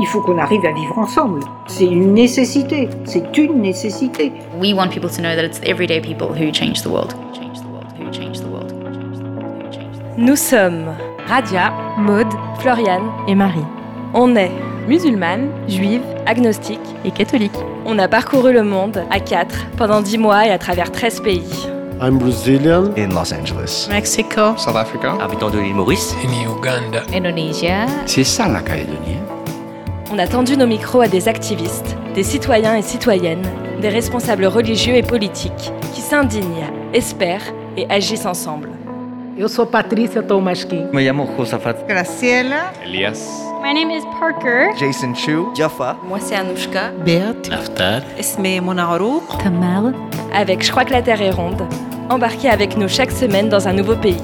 Il faut qu'on arrive à vivre ensemble. C'est une nécessité. C'est une nécessité. We want people to know that it's everyday people who change the world. Nous sommes Radia, Maude, Floriane et Marie. On est musulmane, juive, agnostique et catholique. On a parcouru le monde à quatre pendant dix mois et à travers 13 pays. I'm Brazilian. In Los Angeles. Mexico. South Africa. Habitant de l'île Maurice. In Uganda. Indonesia. C'est ça la Calédonie. On a tendu nos micros à des activistes, des citoyens et citoyennes, des responsables religieux et politiques qui s'indignent, espèrent et agissent ensemble. Eu sou Patrícia Tomasquim. Me llamo Josafat. Graciela. Elias. My name is Parker. Jason Chu. Jaffa. Moi c'est Anouchka. Beat. Naftar. Esme Monarouk. Tamal. Avec Je crois que la Terre est ronde, embarquez avec nous chaque semaine dans un nouveau pays.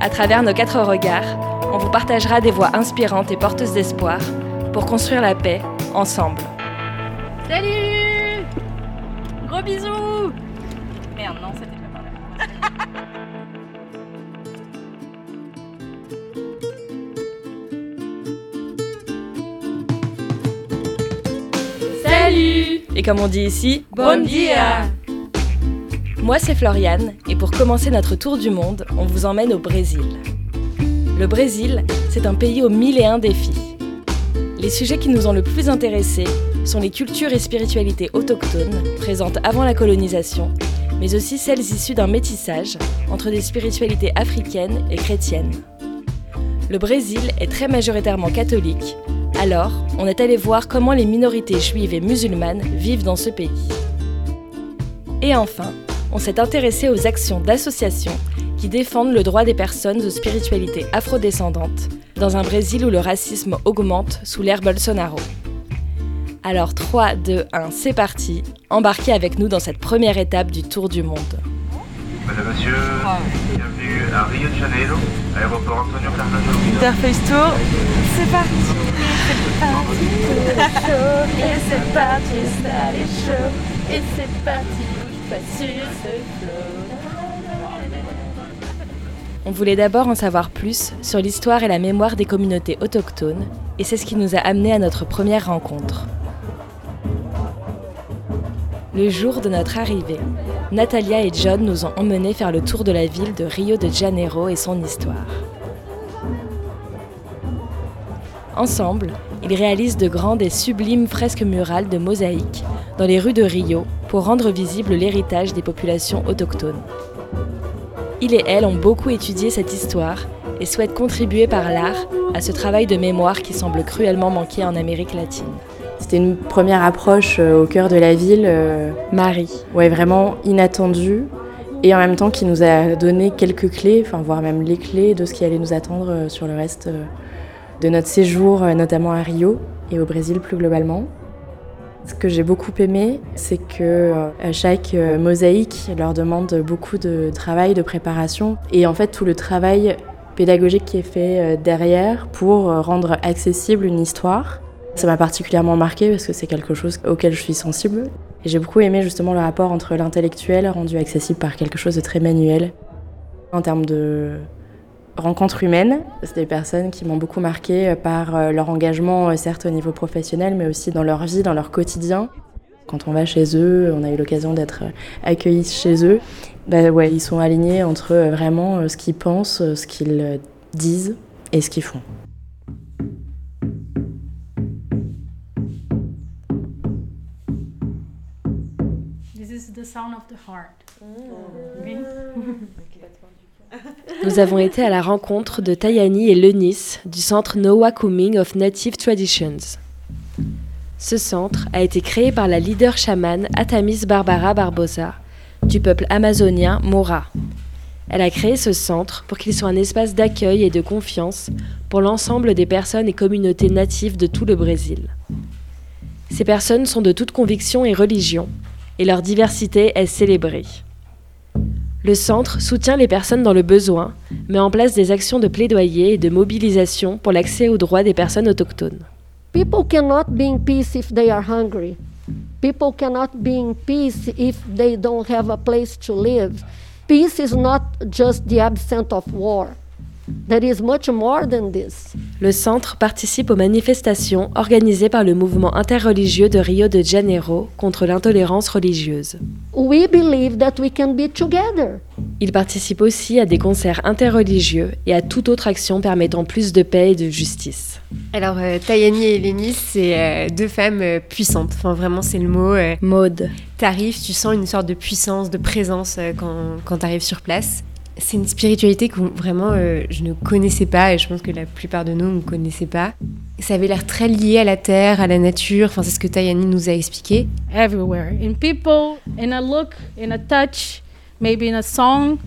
À travers nos quatre regards, on vous partagera des voix inspirantes et porteuses d'espoir pour construire la paix ensemble. Salut Gros bisous Merde, non, c'était pas par là. Salut Et comme on dit ici, Bon dia Moi c'est Floriane et pour commencer notre tour du monde, on vous emmène au Brésil. Le Brésil, c'est un pays aux mille et un défis. Les sujets qui nous ont le plus intéressés sont les cultures et spiritualités autochtones, présentes avant la colonisation, mais aussi celles issues d'un métissage entre des spiritualités africaines et chrétiennes. Le Brésil est très majoritairement catholique, alors on est allé voir comment les minorités juives et musulmanes vivent dans ce pays. Et enfin, on s'est intéressé aux actions d'associations qui défendent le droit des personnes aux spiritualités afrodescendantes dans un Brésil où le racisme augmente sous l'ère Bolsonaro. Alors 3, 2, 1, c'est parti, embarquez avec nous dans cette première étape du Tour du Monde. Madame, Monsieur, bienvenue à Rio de Janeiro, aéroport Antonio Carlos Interface Tour, c'est parti. C'est parti. C'est parti, chaud, et c'est parti, On voulait d'abord en savoir plus sur l'histoire et la mémoire des communautés autochtones, et c'est ce qui nous a amené à notre première rencontre. Le jour de notre arrivée, Natalia et John nous ont emmenés faire le tour de la ville de Rio de Janeiro et son histoire. Ensemble, ils réalisent de grandes et sublimes fresques murales de mosaïques dans les rues de Rio pour rendre visible l'héritage des populations autochtones. Il et elle ont beaucoup étudié cette histoire et souhaitent contribuer par l'art à ce travail de mémoire qui semble cruellement manquer en Amérique latine. C'était une première approche au cœur de la ville. Marie. Ouais, vraiment inattendue et en même temps qui nous a donné quelques clés, enfin voire même les clés de ce qui allait nous attendre sur le reste de notre séjour, notamment à Rio et au Brésil plus globalement. Ce que j'ai beaucoup aimé, c'est que chaque mosaïque leur demande beaucoup de travail, de préparation, et en fait tout le travail pédagogique qui est fait derrière pour rendre accessible une histoire. Ça m'a particulièrement marqué parce que c'est quelque chose auquel je suis sensible. Et j'ai beaucoup aimé justement le rapport entre l'intellectuel rendu accessible par quelque chose de très manuel. En termes de rencontres humaines, c'est des personnes qui m'ont beaucoup marqué par leur engagement, certes au niveau professionnel, mais aussi dans leur vie, dans leur quotidien. Quand on va chez eux, on a eu l'occasion d'être accueillis chez eux. Bah ouais, ils sont alignés entre vraiment ce qu'ils pensent, ce qu'ils disent et ce qu'ils font. the sound of the heart. Nous avons été à la rencontre de Tayani et Lenis du centre Noah Kuming of Native Traditions. Ce centre a été créé par la leader chamane Atamis Barbara Barbosa du peuple amazonien Mora. Elle a créé ce centre pour qu'il soit un espace d'accueil et de confiance pour l'ensemble des personnes et communautés natives de tout le Brésil. Ces personnes sont de toute conviction et religion, et leur diversité est célébrée. Le centre soutient les personnes dans le besoin, met en place des actions de plaidoyer et de mobilisation pour l'accès aux droits des personnes autochtones. People cannot be in peace if they are hungry. People cannot be in peace if they don't have a place to live. Peace is not just the absence of war. There is much more than this. Le centre participe aux manifestations organisées par le mouvement interreligieux de Rio de Janeiro contre l'intolérance religieuse. We believe that we can be together. Il participe aussi à des concerts interreligieux et à toute autre action permettant plus de paix et de justice. Alors, euh, Tayani et Lénis, c'est euh, deux femmes euh, puissantes. Enfin, vraiment, c'est le mot. euh, Maude. T'arrives, tu sens une sorte de puissance, de présence euh, quand, quand t'arrives sur place. C'est une spiritualité que vraiment euh, je ne connaissais pas et je pense que la plupart de nous ne connaissaient pas. Ça avait l'air très lié à la terre, à la nature. Enfin, c'est ce que Tayani nous a expliqué. everywhere in people, in a look, in a touch, maybe in a song,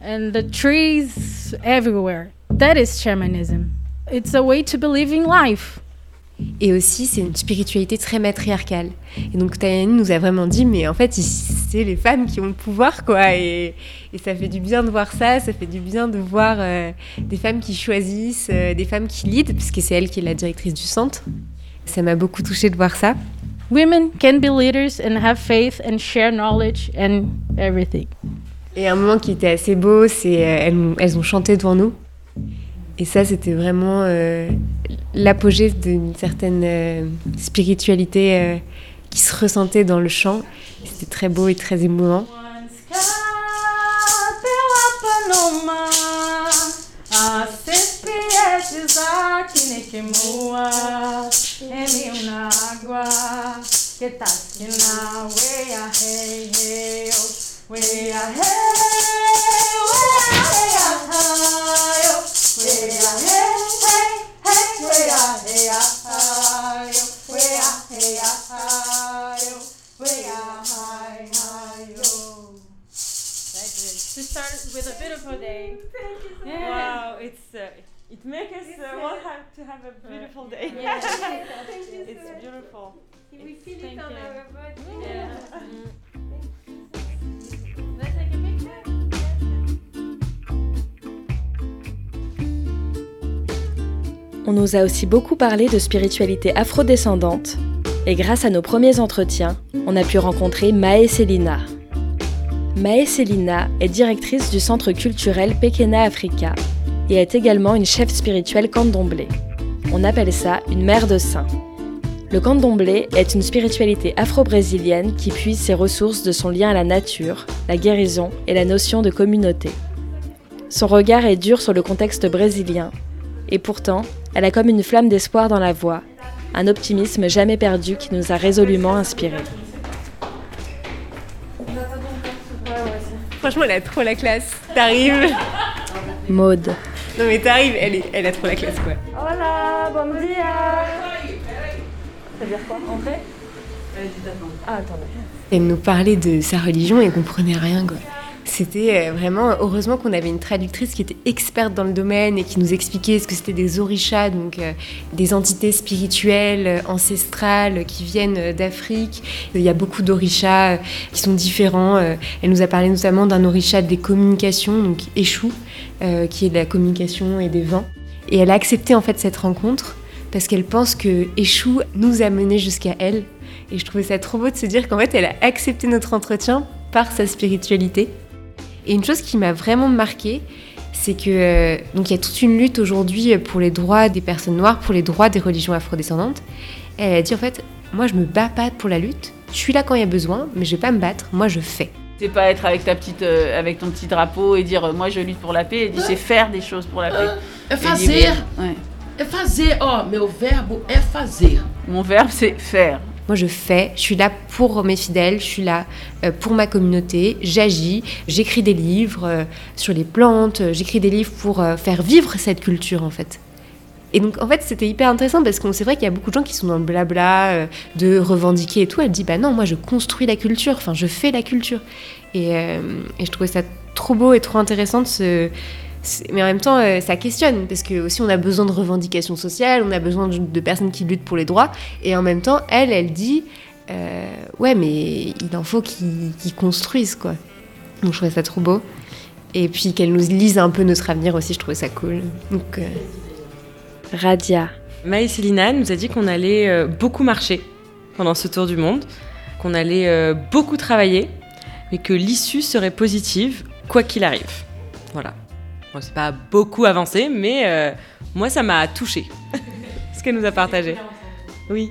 and the trees everywhere. That is shamanism. It's a way to believe in life. Et aussi, c'est une spiritualité très matriarcale. Et donc, Tayani nous a vraiment dit, mais en fait, c'est les femmes qui ont le pouvoir, quoi. Et, et ça fait du bien de voir ça, ça fait du bien de voir euh, des femmes qui choisissent, euh, des femmes qui lead, puisque c'est elle qui est la directrice du centre. Ça m'a beaucoup touchée de voir ça. Women can be leaders and have faith and share knowledge and everything. Et un moment qui était assez beau, c'est euh, elles, elles ont chanté devant nous. Et ça, c'était vraiment euh, l'apogée d'une certaine euh, spiritualité euh, qui se ressentait dans le chant. C'était très beau et très émouvant. With a beautiful day. Wow, it's uh, it makes us uh, have to have a beautiful day. Yeah. it's beautiful. We feel it on our body. On nous a aussi beaucoup parlé de spiritualité afrodescendante, et grâce à nos premiers entretiens, on a pu rencontrer Mae Selina. Mae Selina est directrice du centre culturel Pekena Africa et est également une chef spirituelle candomblé. On appelle ça une mère de saint. Le candomblé est une spiritualité afro-brésilienne qui puise ses ressources de son lien à la nature, la guérison et la notion de communauté. Son regard est dur sur le contexte brésilien, et pourtant, elle a comme une flamme d'espoir dans la voix, un optimisme jamais perdu qui nous a résolument inspirés. Franchement, elle a trop la classe. T'arrives. Maude. Non, mais t'arrives, elle, est- elle a trop la classe, quoi. Hola, bon dia. Ça veut dire quoi? Entrer Ah, attendez. Elle nous parlait de sa religion et elle comprenait rien, quoi. C'était euh, vraiment, heureusement qu'on avait une traductrice qui était experte dans le domaine et qui nous expliquait ce que c'était des orishas, donc euh, des entités spirituelles, euh, ancestrales, qui viennent d'Afrique. Il y a beaucoup d'orishas qui sont différents. Elle nous a parlé notamment d'un orisha des communications, donc euh, qui est de la communication et des vents. Et elle a accepté en fait cette rencontre parce qu'elle pense que Eshu nous a menés jusqu'à elle. Et je trouvais ça trop beau de se dire qu'en fait, elle a accepté notre entretien par sa spiritualité. Et une chose qui m'a vraiment marquée, c'est que euh, donc il y a toute une lutte aujourd'hui pour les droits des personnes noires, pour les droits des religions afrodescendantes. Et elle a dit en fait, moi je me bats pas pour la lutte. Je suis là quand il y a besoin, mais je vais pas me battre. Moi je fais. C'est pas être avec ta petite, euh, avec ton petit drapeau et dire euh, moi je lutte pour la paix. Elle dit c'est faire des choses pour la paix. Dit, fazer. ouais. Fazer, ó, meu verbo é fazer. Mon verbe c'est faire. Moi, je fais, je suis là pour mes fidèles, je suis là euh, pour ma communauté, j'agis, j'écris des livres euh, sur les plantes, euh, j'écris des livres pour faire vivre cette culture, en fait. Et donc, en fait, c'était hyper intéressant parce que c'est vrai qu'il y a beaucoup de gens qui sont dans le blabla, de revendiquer et tout. Elle dit, bah non, moi, je construis la culture, enfin, je fais la culture. Et, et je trouvais ça trop beau et trop intéressant de se... Mais en même temps, euh, ça questionne, parce que aussi on a besoin de revendications sociales, on a besoin de, de personnes qui luttent pour les droits, et en même temps, elle, elle dit, euh, ouais, mais il en faut qu'ils construisent, quoi. Donc je trouvais ça trop beau. Et puis qu'elle nous lise un peu notre avenir aussi, je trouvais ça cool. Donc, euh, Radia. Maë Célina nous a dit qu'on allait beaucoup marcher pendant ce tour du monde, qu'on allait beaucoup travailler, mais que l'issue serait positive, quoi qu'il arrive. Voilà. Bon, c'est pas beaucoup avancé, mais euh, moi, ça m'a touché ce qu'elle nous a partagé. Oui.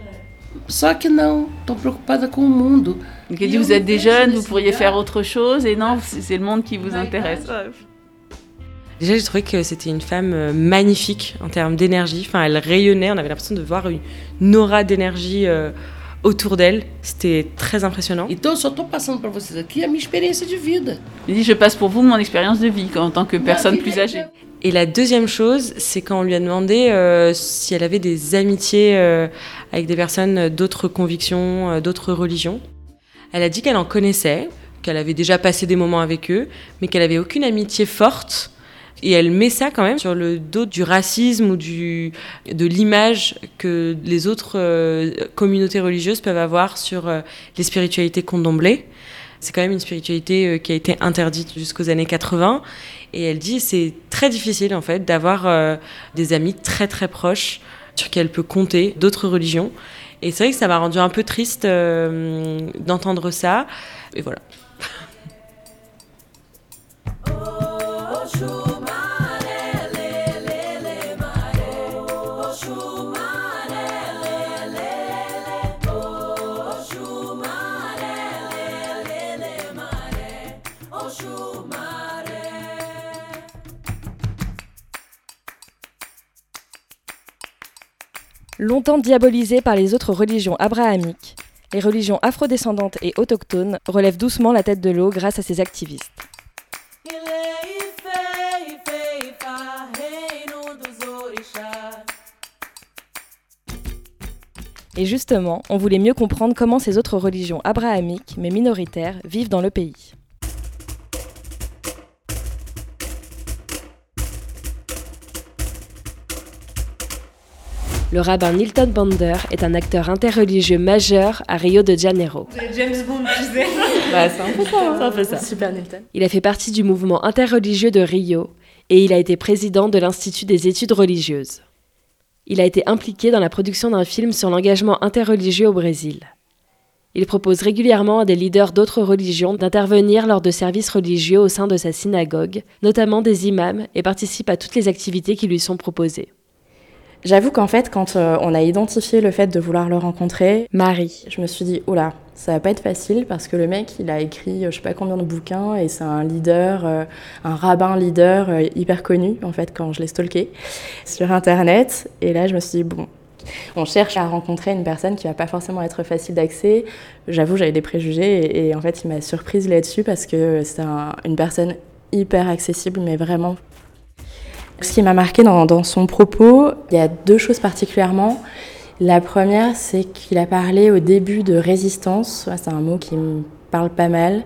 Só que não, tô preocupada com o mundo. Donc elle dit vous êtes des jeunes, vous pourriez faire autre chose et non, c'est le monde qui vous intéresse. Déjà, j'ai trouvé que c'était une femme euh, magnifique en termes d'énergie. Enfin, elle rayonnait. On avait l'impression de voir une, une aura d'énergie euh, autour d'elle. C'était très impressionnant. Então eu só tô passando para vocês aqui a minha experiência de vida. Il dit je passe pour vous mon expérience de vie en tant que personne plus âgée. Et la deuxième chose, c'est quand on lui a demandé euh, si elle avait des amitiés euh, avec des personnes d'autres convictions, euh, d'autres religions. Elle a dit qu'elle en connaissait, qu'elle avait déjà passé des moments avec eux, mais qu'elle avait aucune amitié forte. Et elle met ça quand même sur le dos du racisme ou du, de l'image que les autres euh, communautés religieuses peuvent avoir sur euh, les spiritualités condomblées. C'est quand même une spiritualité euh, qui a été interdite jusqu'aux années 80. Et elle dit c'est très difficile en fait d'avoir des amis très très proches sur qui elle peut compter, d'autres religions. Et c'est vrai que ça m'a rendu un peu triste d'entendre ça. Et voilà. Longtemps diabolisées par les autres religions abrahamiques, les religions afrodescendantes et autochtones relèvent doucement la tête de l'eau grâce à ces activistes. Et justement, on voulait mieux comprendre comment ces autres religions abrahamiques, mais minoritaires, vivent dans le pays. Le rabbin Nilton Bander est un acteur interreligieux majeur à Rio de Janeiro. James Bond, tu sais. Bah, c'est un peu ça. hein. C'est un peu ça. Super Nilton. Il a fait partie du mouvement interreligieux de Rio et il a été président de l'Institut des études religieuses. Il a été impliqué dans la production d'un film sur l'engagement interreligieux au Brésil. Il propose régulièrement à des leaders d'autres religions d'intervenir lors de services religieux au sein de sa synagogue, notamment des imams, et participe à toutes les activités qui lui sont proposées. J'avoue qu'en fait, quand euh, on a identifié le fait de vouloir le rencontrer, Marie, je me suis dit, oula, ça va pas être facile parce que le mec, il a écrit euh, je sais pas combien de bouquins et c'est un leader, euh, un rabbin leader hyper connu, en fait, quand je l'ai stalké sur Internet. Et là, je me suis dit, bon, on cherche à rencontrer une personne qui va pas forcément être facile d'accès. J'avoue, j'avais des préjugés et, en fait, il m'a surprise là-dessus parce que c'est un- une personne hyper accessible, mais vraiment ce qui m'a marqué dans, son propos, il y a deux choses particulièrement. La première, c'est qu'il a parlé au début de résistance. C'est un mot qui me parle pas mal.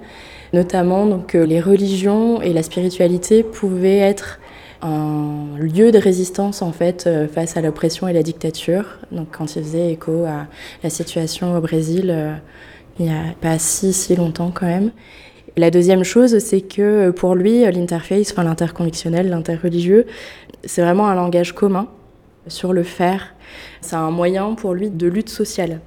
Notamment, donc, que les religions et la spiritualité pouvaient être un lieu de résistance en fait euh, face à l'oppression et la dictature. Donc quand il faisait écho à la situation au Brésil, euh, il n'y a pas si si longtemps quand même. La deuxième chose, c'est que pour lui, l'interface, enfin l'interconvictionnel, l'interreligieux, c'est vraiment un langage commun sur le faire. C'est un moyen pour lui de lutte sociale.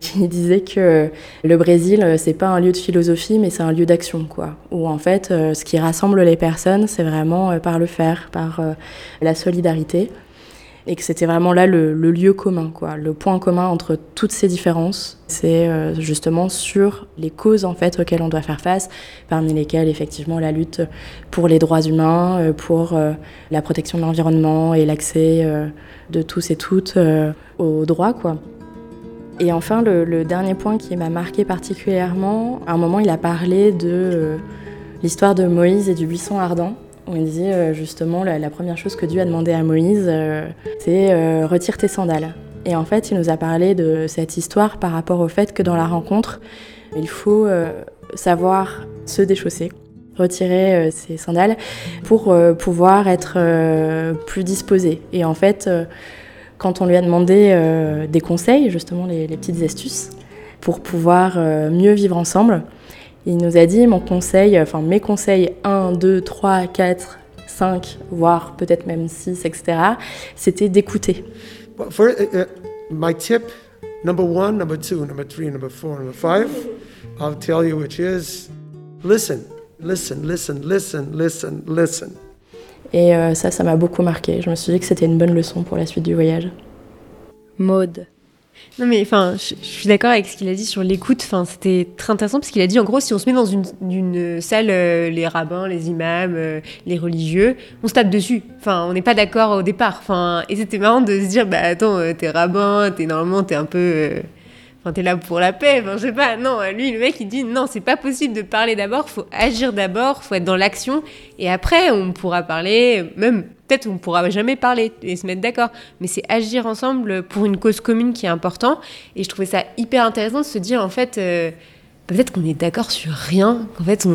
Il disait que le Brésil, euh, c'est pas un lieu de philosophie, mais c'est un lieu d'action, quoi. Où en fait, euh, ce qui rassemble les personnes, c'est vraiment euh, par le faire, par euh, la solidarité. Et que c'était vraiment là le, lieu commun, quoi. Le point commun entre toutes ces différences, c'est euh, justement sur les causes en fait auxquelles on doit faire face, parmi lesquelles effectivement la lutte pour les droits humains, euh, pour euh, la protection de l'environnement et l'accès de tous et toutes aux droits, quoi. Et enfin, le, le dernier point qui m'a marqué particulièrement, à un moment, il a parlé de l'histoire de Moïse et du buisson ardent. Il disait euh, justement la, première chose que Dieu a demandé à Moïse, euh, c'est euh, retire tes sandales. Et en fait, il nous a parlé de cette histoire par rapport au fait que dans la rencontre, il faut savoir se déchausser, retirer ses sandales pour pouvoir être plus disposé. Et en fait, quand on lui a demandé des conseils, justement les, petites astuces, pour pouvoir mieux vivre ensemble, il nous a dit mon conseil, enfin mes conseils 1, 2, 3, 4, 5, voire peut-être même 6, etc., c'était d'écouter. Well, for, uh, uh, my tip, number one, number two, number three, number four, number five, I'll tell you which is listen, listen, listen, listen, listen, listen. Et euh, ça, ça m'a beaucoup marqué. Je me suis dit que c'était une bonne leçon pour la suite du voyage. Maude. Non mais enfin, je, suis d'accord avec ce qu'il a dit sur l'écoute. Enfin, c'était très intéressant parce qu'il a dit en gros, si on se met dans une, salle, euh, les rabbins, les imams, euh, les religieux, on se tape dessus. Enfin, on n'est pas d'accord au départ. Enfin, et c'était marrant de se dire, bah attends, euh, t'es rabbin, t'es normalement t'es un peu, enfin t'es là pour la paix. Enfin, je sais pas. Non, lui le mec il dit non, c'est pas possible de parler d'abord. Faut agir d'abord. Faut être dans l'action et après on pourra parler. Même peut-être on pourra jamais parler et se mettre d'accord. Mais c'est agir ensemble pour une cause commune qui est important. Et je trouvais ça hyper intéressant de se dire en fait. euh, Peut-être qu'on est d'accord sur rien, qu'en fait,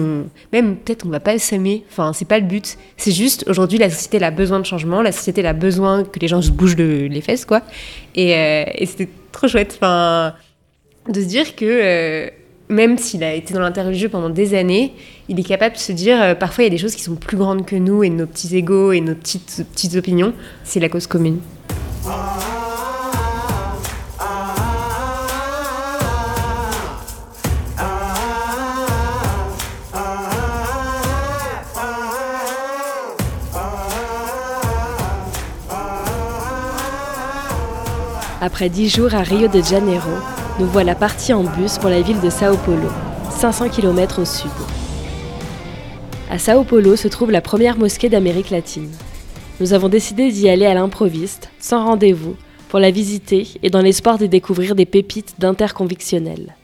même peut-être on va pas s'aimer. Enfin, c'est pas le but. C'est juste aujourd'hui, la société a besoin de changement, la société a besoin que les gens se bougent le- les fesses, quoi. Et, euh, et c'était trop chouette. Enfin, de se dire que euh, même s'il a été dans l'interreligieux pendant des années, il est capable de se dire euh, parfois il y a des choses qui sont plus grandes que nous et nos petits égaux et nos petites petites opinions. C'est la cause commune. Après 10 jours à Rio de Janeiro, nous voilà partis en bus pour la ville de Sao Paulo, 500 km au sud. À Sao Paulo se trouve la première mosquée d'Amérique latine. Nous avons décidé d'y aller à l'improviste, sans rendez-vous, pour la visiter et dans l'espoir de découvrir des pépites d'interconvictionnels.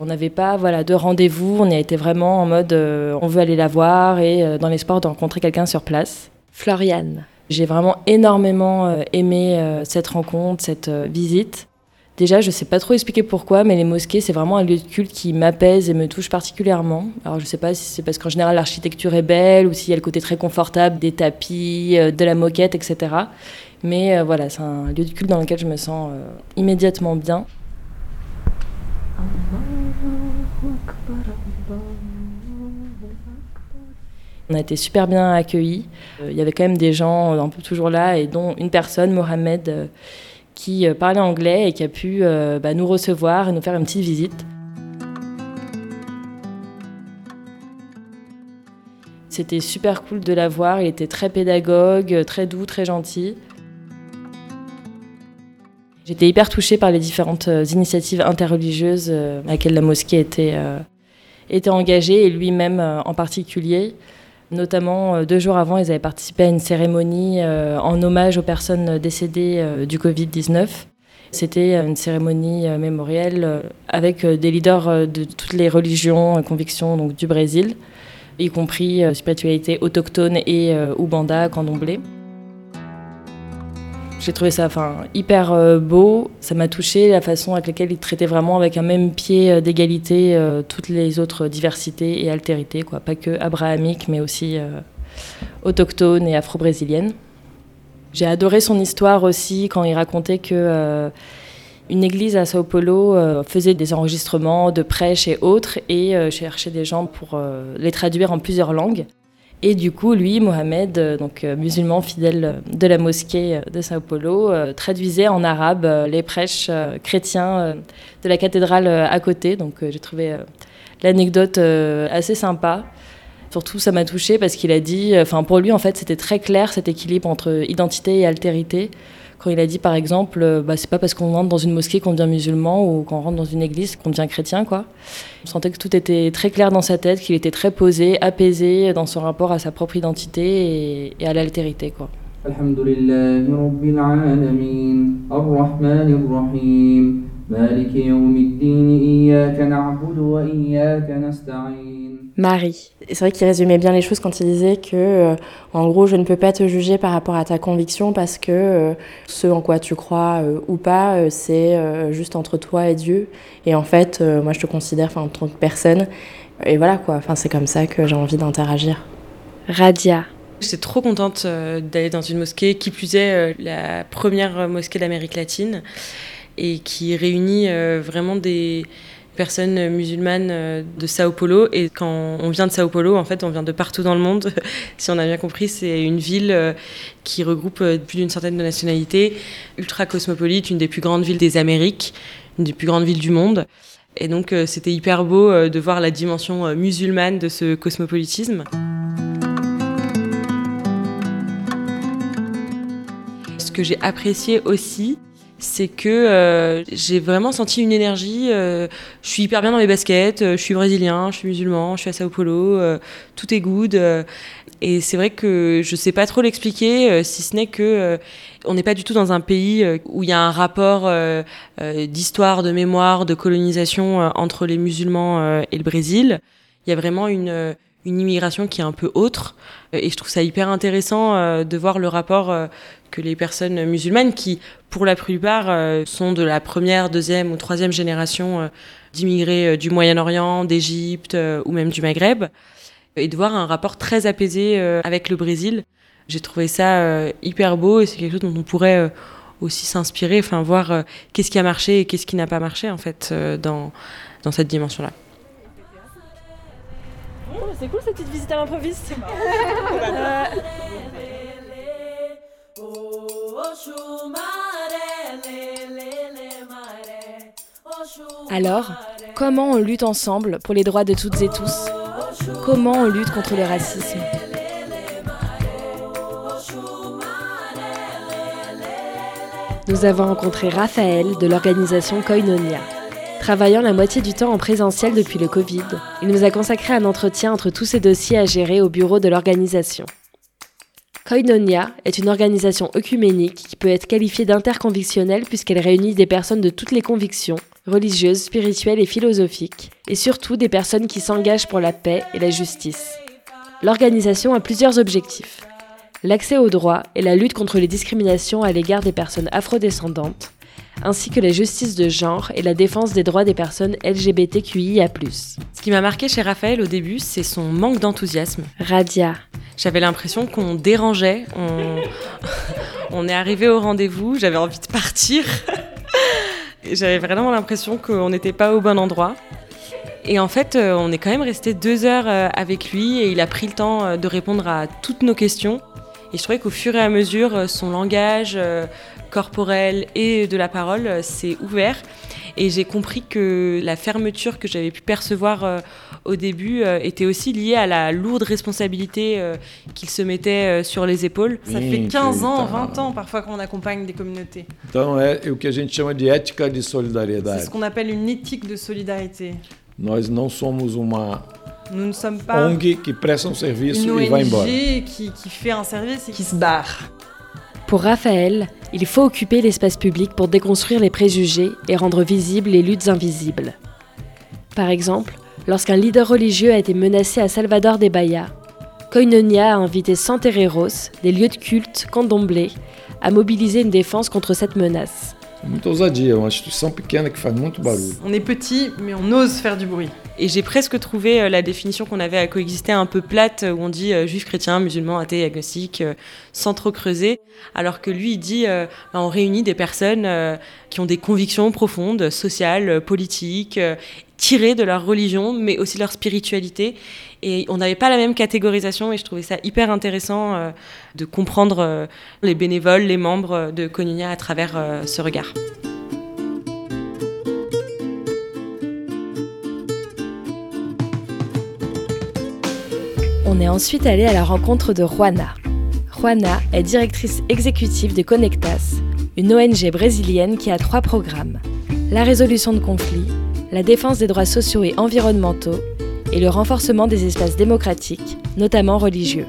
On n'avait pas voilà, de rendez-vous, on y a été vraiment en mode euh, on veut aller la voir et euh, dans l'espoir de rencontrer quelqu'un sur place. Floriane. J'ai vraiment énormément euh, aimé cette rencontre, cette visite. Déjà, je sais pas trop expliquer pourquoi, mais les mosquées, c'est vraiment un lieu de culte qui m'apaise et me touche particulièrement. Alors, je sais pas si c'est parce qu'en général, l'architecture est belle ou s'il y a le côté très confortable des tapis, euh, de la moquette, etc. Mais euh, voilà, c'est un lieu de culte dans lequel je me sens euh, immédiatement bien. On a été super bien accueillis. Il y avait quand même des gens un peu toujours là, et dont une personne, Mohamed, qui euh, parlait anglais et qui a pu euh, bah, nous recevoir et nous faire une petite visite. C'était super cool de la voir. Il était très pédagogue, très doux, très gentil. J'étais hyper touchée par les différentes euh, initiatives interreligieuses à laquelle la mosquée était, était engagée, et lui-même en particulier. Notamment, euh, deux jours avant, ils avaient participé à une cérémonie euh, en hommage aux personnes décédées euh, du Covid-19. C'était une cérémonie mémorielle avec des leaders de toutes les religions et convictions donc, du Brésil, y compris spiritualité autochtone et Ubanda, candomblé. J'ai trouvé ça enfin, hyper euh, beau. Ça m'a touché la façon avec laquelle il traitait vraiment avec un même pied euh, d'égalité euh, toutes les autres diversités et altérités, quoi. pas que abrahamiques, mais aussi autochtones et afro-brésiliennes. J'ai adoré son histoire aussi quand il racontait que une église à Sao Paulo faisait des enregistrements de prêches et autres et cherchait des gens pour les traduire en plusieurs langues. Et du coup, lui, Mohamed, euh, donc euh, musulman fidèle de la mosquée euh, de Sao Paulo, euh, traduisait en arabe euh, les prêches euh, chrétiens euh, de la cathédrale euh, à côté. Donc euh, j'ai trouvé euh, l'anecdote euh, assez sympa. Surtout, ça m'a touchée parce qu'il a dit, euh, enfin pour lui, en fait, c'était très clair cet équilibre entre identité et altérité Quand il a dit, par exemple, euh, bah, c'est pas parce qu'on rentre dans une mosquée qu'on devient musulman ou qu'on rentre dans une église qu'on devient chrétien, quoi. On sentait que tout était très clair dans sa tête, qu'il était très posé, apaisé dans son rapport à sa propre identité et, et à l'altérité, quoi. الحمد لله رب العالمين الرحمن الرحيم مالك يوم الدين إياك نعبد وإياك نستعين Marie. Et C'est vrai qu'il résumait bien les choses quand il disait que, euh, en gros, je ne peux pas te juger par rapport à ta conviction parce que euh, ce en quoi tu crois euh, ou pas, euh, c'est euh, juste entre toi et Dieu. Et en fait, euh, moi, je te considère en tant que personne. Et voilà quoi. Enfin, c'est comme ça que j'ai envie d'interagir. Radia. J'étais trop contente d'aller dans une mosquée, qui plus est la première mosquée d'Amérique latine, et qui réunit vraiment des personnes musulmanes euh, de Sao Paulo. Et quand on vient de Sao Paulo, en fait, on vient de partout dans le monde. si on a bien compris, c'est une ville euh, qui regroupe euh, plus d'une centaine de nationalités, ultra cosmopolite, une des plus grandes villes des Amériques, une des plus grandes villes du monde. Et donc, c'était hyper beau de voir la dimension musulmane de ce cosmopolitisme. que j'ai apprécié aussi, c'est que euh, j'ai vraiment senti une énergie. euh, je suis hyper bien dans mes baskets, euh, je suis brésilien, je suis musulman, je suis à Sao Paulo, euh, tout est good. euh, et c'est vrai que je sais pas trop l'expliquer, euh, si ce n'est que on n'est pas du tout dans un pays où il y a un rapport d'histoire, de mémoire, de colonisation entre les musulmans et le Brésil. Il y a vraiment une, une immigration qui est un peu autre. Et je trouve ça hyper intéressant de voir le rapport que les personnes musulmanes, qui pour la plupart euh, sont de la première, deuxième ou troisième génération euh, d'immigrés euh, du Moyen-Orient, d'Égypte euh, ou même du Maghreb, et de voir un rapport très apaisé euh, avec le Brésil. J'ai trouvé ça euh, hyper beau et c'est quelque chose dont on pourrait euh, aussi s'inspirer, enfin voir euh, qu'est-ce qui a marché et qu'est-ce qui n'a pas marché en fait euh, dans, dans cette dimension-là. c'est cool cette petite visite à l'improviste. Alors, comment on lutte ensemble pour les droits de toutes et tous? Comment on lutte contre le racisme? Nous avons rencontré Raphaël de l'organisation Koinonia. Travaillant la moitié du temps en présentiel depuis le Covid, il nous a consacré un entretien entre tous ces dossiers à gérer au bureau de l'organisation. Koinonia est une organisation œcuménique qui peut être qualifiée d'interconvictionnelle puisqu'elle réunit des personnes de toutes les convictions, religieuses, spirituelles et philosophiques, et surtout des personnes qui s'engagent pour la paix et la justice. L'organisation a plusieurs objectifs. L'accès aux droits et la lutte contre les discriminations à l'égard des personnes afrodescendantes, ainsi que la justice de genre et la défense des droits des personnes LGBTQIA+. Ce qui m'a marqué chez Raphaël au début, c'est son manque d'enthousiasme. Radia. J'avais l'impression qu'on dérangeait. On, on est arrivé au rendez-vous, j'avais envie de partir. Et J'avais vraiment l'impression qu'on n'était pas au bon endroit. Et en fait, euh, on est quand même resté deux heures euh, avec lui et il a pris le temps euh, de répondre à toutes nos questions. Et je trouvais qu'au fur et à mesure, euh, son langage euh, corporel et de la parole euh, s'est ouvert. Et j'ai compris que la fermeture que j'avais pu percevoir au début était aussi liée à la lourde responsabilité qu'il se mettait sur les épaules. Ça fait 15 ans, 20 ans parfois qu'on accompagne des communautés. Então é o que a gente chama de ética de C'est ce qu'on appelle une éthique de solidarité. Nós não somos uma Nous ne sommes pas ONG que presta um serviço une e vai embora. Qui, qui fait un service et qui se barre. Pour Raphaël, il faut occuper l'espace public pour déconstruire les préjugés et rendre visibles les luttes invisibles. Par exemple, lorsqu'un leader religieux a été menacé à Salvador de Bahia, Koinonia a invité Santereros, des lieux de culte candomblé, à mobiliser une défense contre cette menace. É muita ousadia, é uma instituição pequena que faz muito barulho. On est petit, mais on ose faire du bruit. Et j'ai presque trouvé euh, la définition qu'on avait à coexister un peu plate, où on dit euh, juif, chrétien, musulman, athée, agnostique, euh, sans trop creuser. Alors que lui, il dit euh, bah, on réunit des personnes euh, qui ont des convictions profondes, sociales, euh, politiques, euh, tirées de leur religion, mais aussi de leur spiritualité. Et on n'avait pas la même catégorisation, et je trouvais ça hyper intéressant euh, de comprendre euh, les bénévoles, les membres de Koinonia à travers euh, ce regard. On est ensuite allé à la rencontre de Juana. Juana est directrice exécutive de Conectas, une ONG brésilienne qui a trois programmes la résolution de conflits, la défense des droits sociaux et environnementaux et le renforcement des espaces démocratiques, notamment religieux.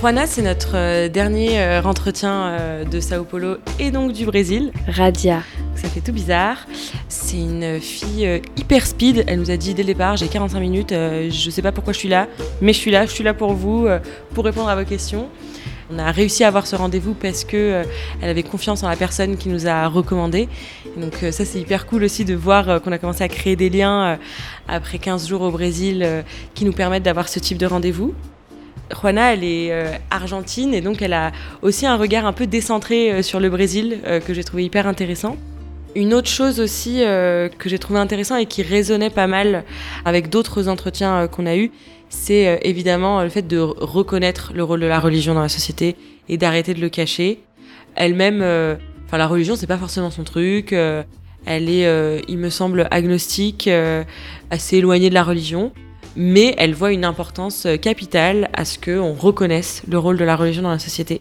Juana, c'est notre euh, dernier euh, entretien euh, de Sao Paulo et donc du Brésil. Radia. Ça fait tout bizarre. C'est une fille hyper speed. Elle nous a dit dès le départ j'ai 45 minutes, je sais pas pourquoi je suis là, mais je suis là, je suis là pour vous, pour répondre à vos questions. On a réussi à avoir ce rendez-vous parce que elle avait confiance en la personne qui nous a recommandé. Donc euh, ça c'est hyper cool aussi de voir euh, qu'on a commencé à créer des liens euh, après 15 jours au Brésil qui nous permettent d'avoir ce type de rendez-vous. Juana, elle est argentine et donc elle a aussi un regard un peu décentré sur le Brésil que j'ai trouvé hyper intéressant. Une autre chose aussi que j'ai trouvé intéressant et qui résonnait pas mal avec d'autres entretiens qu'on a eus, c'est évidemment le fait de reconnaître le rôle de la religion dans la société et d'arrêter de le cacher. Elle-même, la religion c'est pas forcément son truc. euh, elle est, euh, il me semble, agnostique, euh, assez éloignée de la religion mais elle voit une importance capitale à ce qu'on reconnaisse le rôle de la religion dans la société.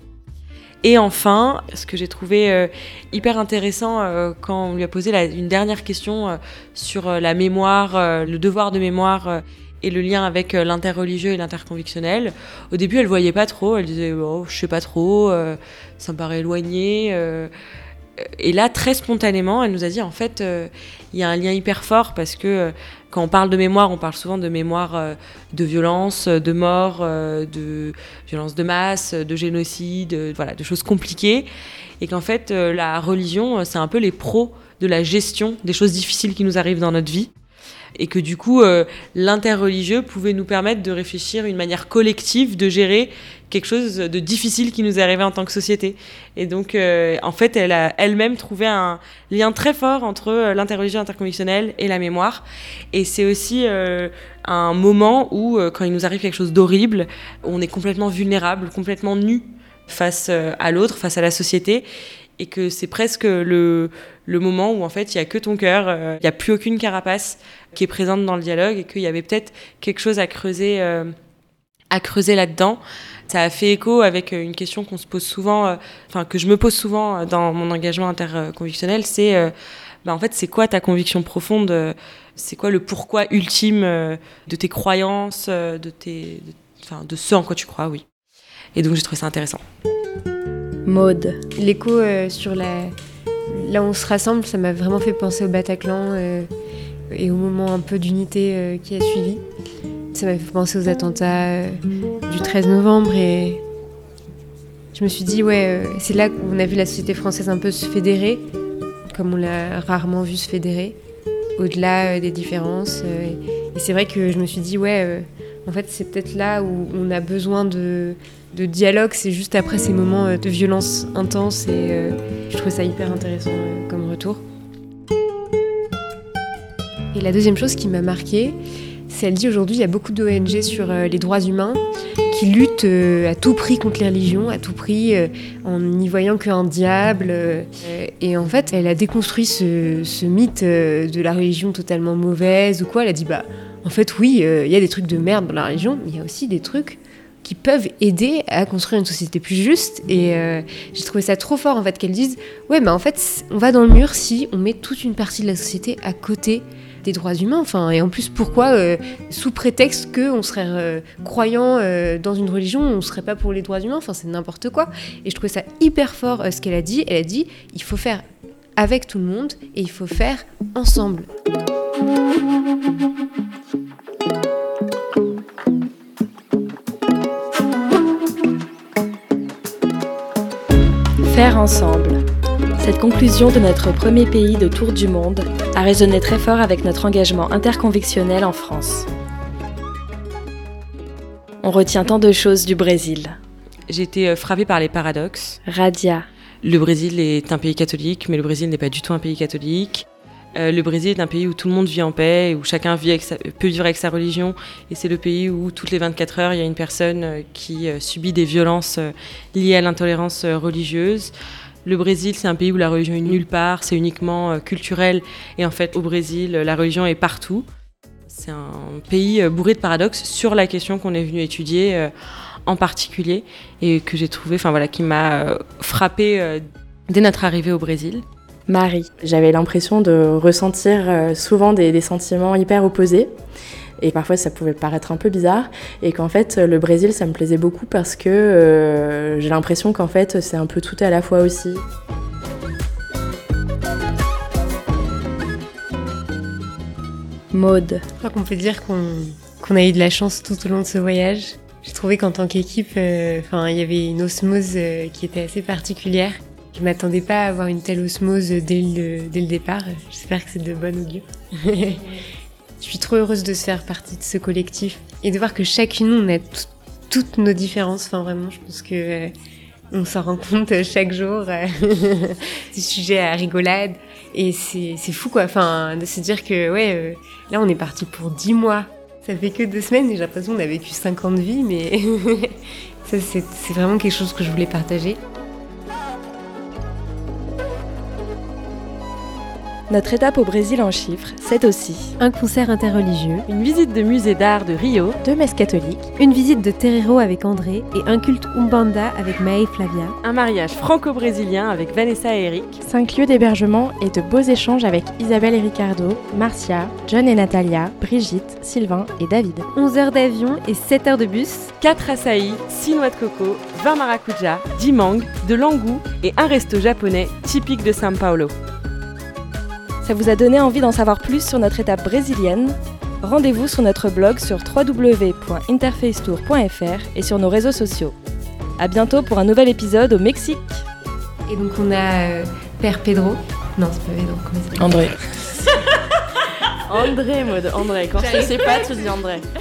Et enfin, ce que j'ai trouvé hyper intéressant quand on lui a posé une dernière question sur la mémoire, le devoir de mémoire et le lien avec l'interreligieux et l'interconvictionnel. Au début, elle voyait pas trop. Elle disait, oh, je sais pas trop, ça me paraît éloigné. Et là, très spontanément, elle nous a dit, en fait, euh, il y a un lien hyper fort parce que euh, quand on parle de mémoire, on parle souvent de mémoire euh, de violence, de mort, de violence de masse, de génocide, euh, voilà, de choses compliquées. Et qu'en fait, la religion, c'est un peu les pros de la gestion des choses difficiles qui nous arrivent dans notre vie. Et que du coup, l'interreligieux pouvait nous permettre de réfléchir une manière collective de gérer quelque chose de difficile qui nous est arrivé en tant que société. Et donc, euh, en fait, elle a elle-même trouvé un lien très fort entre euh, l'interreligion interconvictionnelle et la mémoire. Et c'est aussi euh, un moment où, euh, quand il nous arrive quelque chose d'horrible, on est complètement vulnérable, complètement nu face euh, à l'autre, face à la société. Et que c'est presque le, le moment où, en fait, il n'y a que ton cœur, euh, il n'y a plus aucune carapace qui est présente dans le dialogue et qu'il y avait peut-être quelque chose à creuser, euh, à creuser là-dedans. Ça a fait écho avec euh, une question qu'on se pose souvent, euh, enfin que je me pose souvent euh, dans mon engagement interconvictionnel, c'est bah, en fait c'est quoi ta conviction profonde, c'est quoi le pourquoi ultime de tes croyances, de tes, de- ce en quoi tu crois, oui. Et donc j'ai trouvé ça intéressant. Maude. L'écho sur la... là où on se rassemble, ça m'a vraiment fait penser au Bataclan et au moment un peu d'unité qui a suivi. Ça m'a fait penser aux attentats euh, du 13 novembre et je me suis dit, ouais, euh, c'est là qu'on a vu la société française un peu se fédérer, comme on l'a rarement vu se fédérer, au-delà euh, des différences. et c'est vrai que je me suis dit, ouais, en fait, c'est peut-être là où on a besoin de, de dialogue, c'est juste après ces moments de violence intense et je trouve ça hyper intéressant comme retour. Et la deuxième chose qui m'a marquée, elle dit aujourd'hui il y a beaucoup d'ONG sur euh, les droits humains qui luttent euh, à tout prix contre les religions, à tout prix euh, en n'y voyant qu'un diable. et en fait, elle a déconstruit ce, mythe de la religion totalement mauvaise ou quoi. Elle a dit bah en fait oui, il y a des trucs de merde dans la religion, mais il y a aussi des trucs qui peuvent aider à construire une société plus juste. Et j'ai trouvé ça trop fort en fait qu'elles disent ouais, mais en fait, on va dans le mur si on met toute une partie de la société à côté des droits humains. Enfin, et en plus, pourquoi, euh, sous prétexte qu'on serait euh, croyant euh, dans une religion, on serait pas pour les droits humains Enfin, c'est n'importe quoi. Et je trouvais ça hyper fort ce qu'elle a dit. Elle a dit il faut faire avec tout le monde et il faut faire ensemble. Faire ensemble. Cette conclusion de notre premier pays de tour du monde a résonné très fort avec notre engagement interconvictionnel en France. On retient tant de choses du Brésil. J'ai été euh, frappée par les paradoxes. Radia. Le Brésil est un pays catholique, mais le Brésil n'est pas du tout un pays catholique. Euh, le Brésil est un pays où tout le monde vit en paix, où chacun vit avec sa- peut vivre avec sa religion. Et c'est le pays où toutes les 24 heures, il y a une personne euh, qui subit des violences liées à l'intolérance religieuse. Le Brésil, c'est un pays où la religion est nulle part, c'est uniquement euh, culturel. Et en fait, au Brésil, la religion est partout. C'est un pays euh, bourré de paradoxes sur la question qu'on est venu étudier euh, en particulier et que j'ai trouvé, enfin voilà, qui m'a frappé dès notre arrivée au Brésil. Marie. J'avais l'impression de ressentir souvent des, des sentiments hyper opposés. Et parfois, ça pouvait paraître un peu bizarre. Et qu'en fait, le Brésil, ça me plaisait beaucoup parce que euh, j'ai l'impression qu'en fait, c'est un peu tout à la fois aussi. Maude. Je crois qu'on peut dire qu'on a eu de la chance tout au long de ce voyage. J'ai trouvé qu'en tant qu'équipe, euh, enfin, il y avait une osmose euh, qui était assez particulière. Je m'attendais pas à avoir une telle osmose dès le, dès le départ. J'espère que c'est de bonne augure. Je suis trop heureuse de se faire partie de ce collectif et de voir que chacune, on a tout- toutes nos différences. Enfin, vraiment, je pense que euh, on s'en rend compte chaque jour. euh, du sujet à rigolade. Et c'est c'est fou, quoi. Enfin, de se dire que, ouais, euh, là, on est parti pour 10 mois. Ça fait que deux semaines et j'ai l'impression qu'on a vécu 5 ans de vie, mais ça, c'est c'est vraiment quelque chose que je voulais partager. Notre étape au Brésil en chiffres, c'est aussi un concert interreligieux, une visite de musée d'art de Rio, deux messes catholiques, une visite de Terreiro avec André et un culte Umbanda avec Maë Flavia, un mariage franco-brésilien avec Vanessa et Eric, cinq lieux d'hébergement et de beaux échanges avec Isabelle et Ricardo, Marcia, John et Natalia, Brigitte, Sylvain et David. 11 heures d'avion et 7 heures de bus, 4 açaïs, 6 noix de coco, 20 maracuja, 10 mangues, de l'angou et un resto japonais typique de São Paulo. Ça vous a donné envie d'en savoir plus sur notre étape brésilienne? Rendez-vous sur notre blog sur www.interfacetour.fr et sur nos réseaux sociaux. À bientôt pour un nouvel épisode au Mexique. Et donc on a euh, Père Pedro. Non, c'est pas Pedro, comment il s'appelle? André. André, mode André. Quand tu sais pas, tu dis André.